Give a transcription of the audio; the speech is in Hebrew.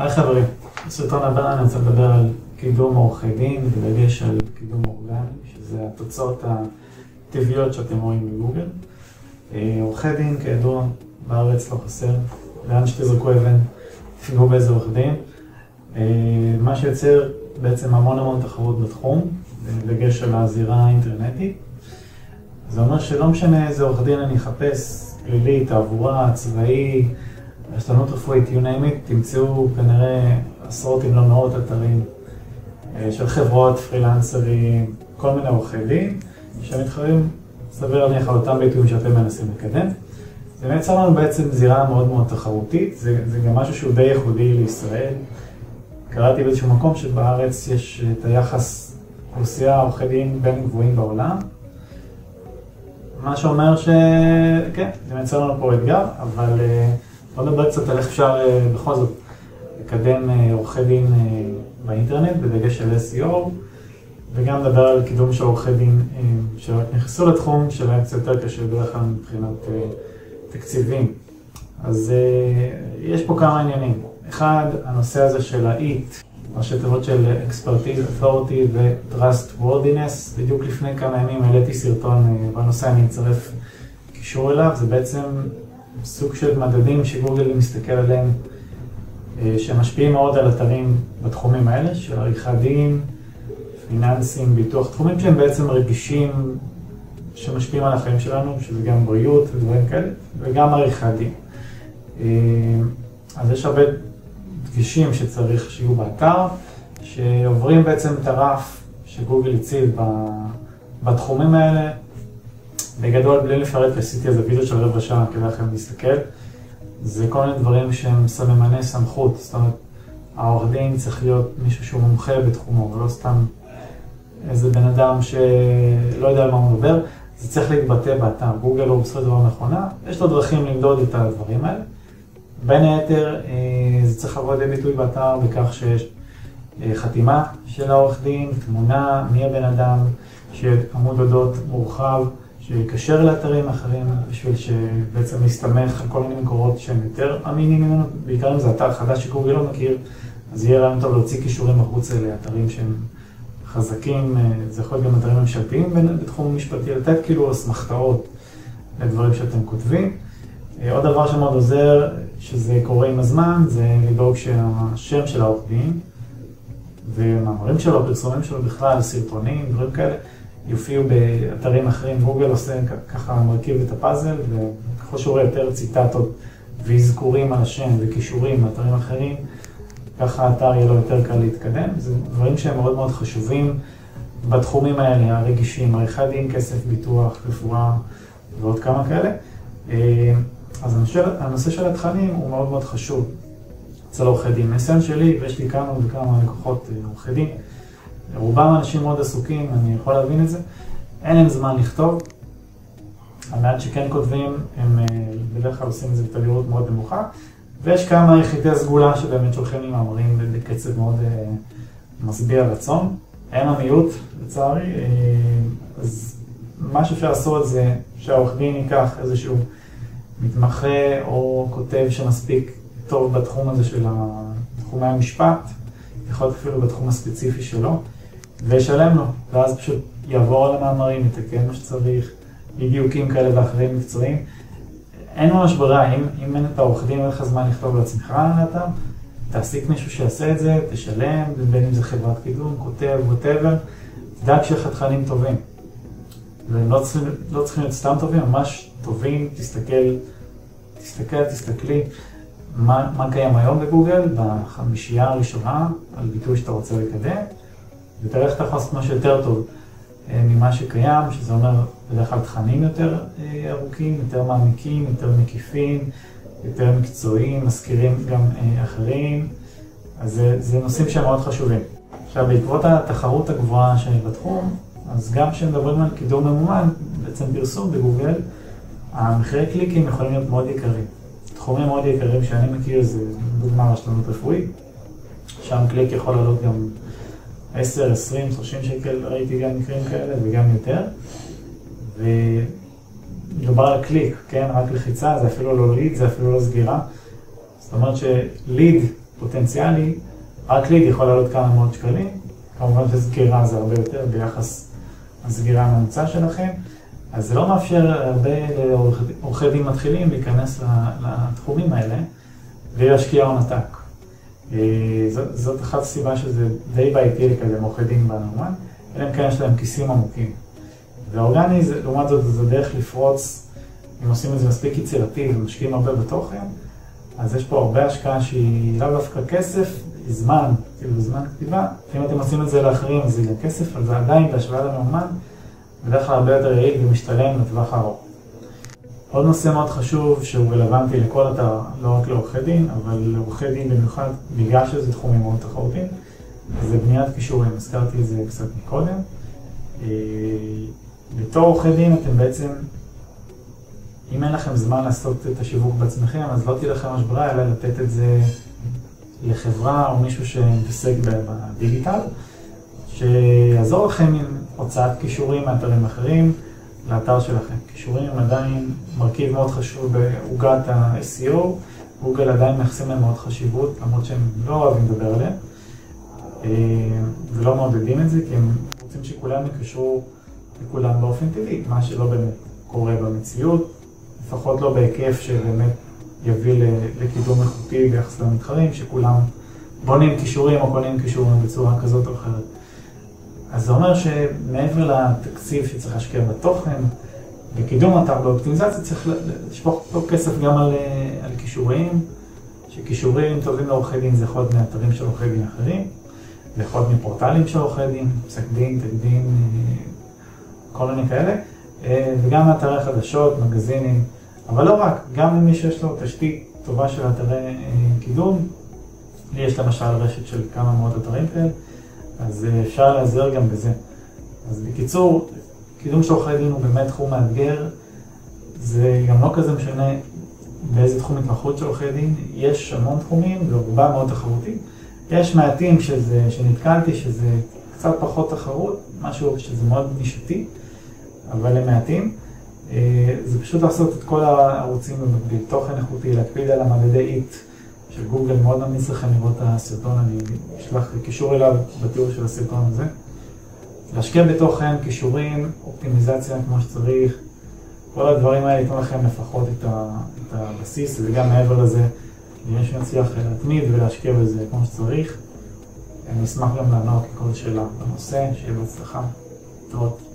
היי חברים, בסרטון הבא אני רוצה לדבר על קידום עורכי דין, בדגש על קידום אורגני, שזה התוצאות הטבעיות שאתם רואים בגוגל. אה, עורכי דין, כידוע, בארץ לא חסר, לאן שתזרקו אבן, תפגעו באיזה עורך דין. אה, מה שיוצר בעצם המון המון תחרות בתחום, בדגש על הזירה האינטרנטית. זה אומר שלא משנה איזה עורך דין אני אחפש, פלילי, תעבורה, צבאי, השתנות רפואית, you name it, תמצאו כנראה עשרות אם לא מאות אתרים אה, של חברות, פרילנסרים, כל מיני עורכי דין, שמתחרים, סביר להניח על אותם ביטויים שאתם מנסים לקדם. זה מייצר לנו בעצם זירה מאוד מאוד תחרותית, זה, זה גם משהו שהוא די ייחודי לישראל. קראתי באיזשהו מקום שבארץ יש את היחס אוכלוסייה עורכי דין בין גבוהים בעולם. מה שאומר שכן, זה מייצר לנו פה אתגר, אבל אה, בוא נדבר קצת על איך אפשר אה, בכל זאת לקדם אה, עורכי דין באינטרנט, בדגש על SEO, וגם לדבר על קידום של עורכי דין שנכנסו לתחום, שלהם קצת יותר קשה בדרך כלל מבחינת תקציבים. אז יש פה כמה עניינים. אחד, הנושא הזה של ה-EAT, ראשי תיבות של Expertise, Authority ו-Trust Worthiness. בדיוק לפני כמה ימים העליתי סרטון אה, בנושא, אני אצרף קישור אליו. זה בעצם סוג של מדדים שגוגל מסתכל עליהם, אה, שמשפיעים מאוד על אתרים בתחומים האלה, של עריכת דין, פיננסים, ביטוח, תחומים שהם בעצם רגישים, שמשפיעים על החיים שלנו, שזה גם בריאות ודברים כאלה, וגם עריכת דין. אה, אז יש הרבה דגשים שצריך שיהיו באתר, שעוברים בעצם את הרף שגוגל הציב בתחומים האלה. בגדול, בלי לפרט, עשיתי איזה וידאו של רבע שעה, כדאי לכם להסתכל. זה כל מיני דברים שהם סממני סמכות, זאת אומרת, העורך דין צריך להיות מישהו שהוא מומחה בתחומו, ולא סתם איזה בן אדם שלא יודע על מה הוא מדבר, זה צריך להתבטא באתר. גוגל הוא בסופו של דבר מכונה, יש לו דרכים למדוד את הדברים האלה. בין היתר, אה, זה צריך לבוא לידי ביטוי באתר בכך שיש אה, חתימה של העורך דין, תמונה, מי הבן אדם, שיהיה עמוד הודות מורחב, שיקשר לאתרים אחרים, בשביל שבעצם להסתמך על כל מיני מקורות שהם יותר אמינים ממנו, בעיקר אם זה אתר חדש שגוגל לא מכיר, אז יהיה רעיון טוב להוציא קישורים החוצה לאתרים שהם חזקים, אה, זה יכול להיות גם אתרים ממשלתיים בתחום המשפטי, לתת כאילו אסמכתאות לדברים שאתם כותבים. עוד דבר שמאוד עוזר, שזה קורה עם הזמן, זה לדאוג שהשם של העורך דין ומאמרים שלו, פרסומים שלו בכלל, סרטונים, דברים כאלה, יופיעו באתרים אחרים. גוגל עושה ככה מרכיב את הפאזל, וככל שהוא רואה יותר ציטטות ואזכורים על השם וכישורים מאתרים אחרים, ככה האתר יהיה לו יותר קל להתקדם. זה דברים שהם מאוד מאוד חשובים בתחומים האלה, הרגישים, עריכת דין, כסף, ביטוח, רפואה ועוד כמה כאלה. אה, אז הנושא, של התכנים הוא מאוד מאוד חשוב אצל עורכי דין. ניסיון שלי, ויש לי כמה וכמה לקוחות אה, עורכי דין, רובם אנשים מאוד עסוקים, אני יכול להבין את זה, אין להם זמן לכתוב. המעט שכן כותבים, הם אה, בדרך כלל עושים את זה בתדירות מאוד נמוכה, ויש כמה יחידי סגולה שבאמת שולחים לי מאמרים בקצב מאוד אה, משביע רצון. הם המיעוט, לצערי, אז מה שאפשר לעשות זה שהעורך דין ייקח איזשהו מתמחה או כותב שמספיק טוב בתחום הזה של תחומי המשפט, יכול להיות אפילו בתחום הספציפי שלו, וישלם לו, ואז פשוט יעבור על המאמרים, יתקן מה שצריך, אי כאלה ואחרים מקצועיים. אין ממש ברירה, אם, אם אין את העורך דין, אין לך זמן לכתוב לעצמך על האתר, תעסיק מישהו שיעשה את זה, תשלם, בין אם זה חברת קידום, כותב, ווטאבר, תדאג שיהיה לך תכנים טובים. והם לא צריכים, לא צריכים להיות סתם טובים, ממש טובים, תסתכל, תסתכל, תסתכלי מה, מה קיים היום בגוגל, בחמישייה הראשונה, על ביטוי שאתה רוצה לקדם, ותראה איך אתה יכול לעשות משהו יותר טוב אה, ממה שקיים, שזה אומר בדרך כלל תכנים יותר אה, ארוכים, יותר מעמיקים, יותר מקיפים, יותר מקצועיים, מזכירים גם אה, אחרים, אז זה, זה נושאים שהם מאוד חשובים. עכשיו, בעקבות התחרות הגבוהה שבתחום, אז גם כשמדברים על קידום ממומן, בעצם פרסום בגוגל, המחירי קליקים יכולים להיות מאוד יקרים. תחומים מאוד יקרים שאני מכיר זה דוגמה רשלנות רפואית, שם קליק יכול לעלות גם 10, 20, 30 שקל, ראיתי גם מקרים כאלה וגם יותר. ומדובר על קליק, כן? רק לחיצה, זה אפילו לא ליד, זה אפילו לא סגירה. זאת אומרת שליד פוטנציאלי, רק ליד יכול לעלות כמה מאות שקלים, כמובן שסגירה זה הרבה יותר ביחס לסגירה הממוצע שלכם, אז זה לא מאפשר הרבה לעורכי דין מתחילים להיכנס לתחומים האלה ולהשקיע הון עתק. אה, זאת אחת הסיבה שזה די בעייתי לקדם עורכי דין באנומן, אלא אם כן יש להם כיסים עמוקים. ואורגני, לעומת זאת, זה דרך לפרוץ, אם עושים את זה מספיק יצירתי ומשקיעים הרבה בתוכן, אז יש פה הרבה השקעה שהיא לאו דווקא כסף, זמן, כאילו זמן כתיבה. אם אתם עושים את זה לאחרים, זה גם כסף, אבל זה עדיין בהשוואה למאומן, בדרך כלל הרבה יותר יעיל ומשתלם לטווח הארוך. עוד נושא מאוד חשוב שהוא רלוונטי לכל אתר, לא רק לעורכי דין, אבל לעורכי דין במיוחד, בגלל שזה תחומים מאוד תחרותיים, זה בניית קישורים, הזכרתי את זה קצת מקודם. אה, בתור עורכי דין אתם בעצם, אם אין לכם זמן לעשות את השיווק בעצמכם, אז לא תהיה לכם ממש ברירה, אלא לתת את זה לחברה או מישהו שמתעסק בדיגיטל, שיעזור לכם עם הוצאת קישורים מאתרים אחרים לאתר שלכם. קישורים עדיין מרכיב מאוד חשוב בעוגת ה-SEO, גוגל עדיין מייחסים להם מאוד חשיבות, למרות שהם לא אוהבים לדבר עליהם, אה, ולא מעודדים את זה, כי הם רוצים שכולם יקשרו לכולם באופן טבעי, מה שלא באמת קורה במציאות, לפחות לא בהיקף שבאמת יביא לקידום איכותי ביחס למתחרים, שכולם בונים כישורים או קונים כישורים בצורה כזאת או אחרת. אז זה אומר שמעבר לתקציב שצריך להשקיע בתוכן, בקידום אתר, באופטימיזציה, צריך לשפוך פה כסף גם על, על כישורים, שכישורים טובים לעורכי דין זה יכול להיות מאתרים של עורכי דין אחרים, זה יכול להיות מפורטלים של עורכי דין, פסק דין, תק דין, כל מיני כאלה, וגם מאתרי חדשות, מגזינים, אבל לא רק, גם למי שיש לו תשתית טובה של אתרי קידום, לי יש למשל רשת של כמה מאות אתרים כאלה, אז אה, אפשר להיעזר גם בזה. אז בקיצור, קידום של עורכי דין הוא באמת תחום מאתגר, זה גם לא כזה משנה באיזה תחום התמחות של עורכי דין, יש המון תחומים ורובה מאוד תחרותי. יש מעטים שזה, שנתקלתי שזה קצת פחות תחרות, משהו שזה מאוד נישתי, אבל הם מעטים. אה, זה פשוט לעשות את כל הערוצים במקביל, תוכן איכותי, להקפיד על המדדי איט. של גוגל, מאוד ממליץ לכם לראות את הסרטון, אני אשלח קישור אליו בתיאור של הסרטון הזה. להשקיע בתוכן, קישורים, אופטימיזציה כמו שצריך, כל הדברים האלה ייתנו לכם לפחות את, ה, את הבסיס, וגם מעבר לזה, נראה שנצליח להתמיד ולהשקיע בזה כמו שצריך. אני אשמח גם לענות לכל שאלה בנושא, שיהיה בהצלחה. להתראות.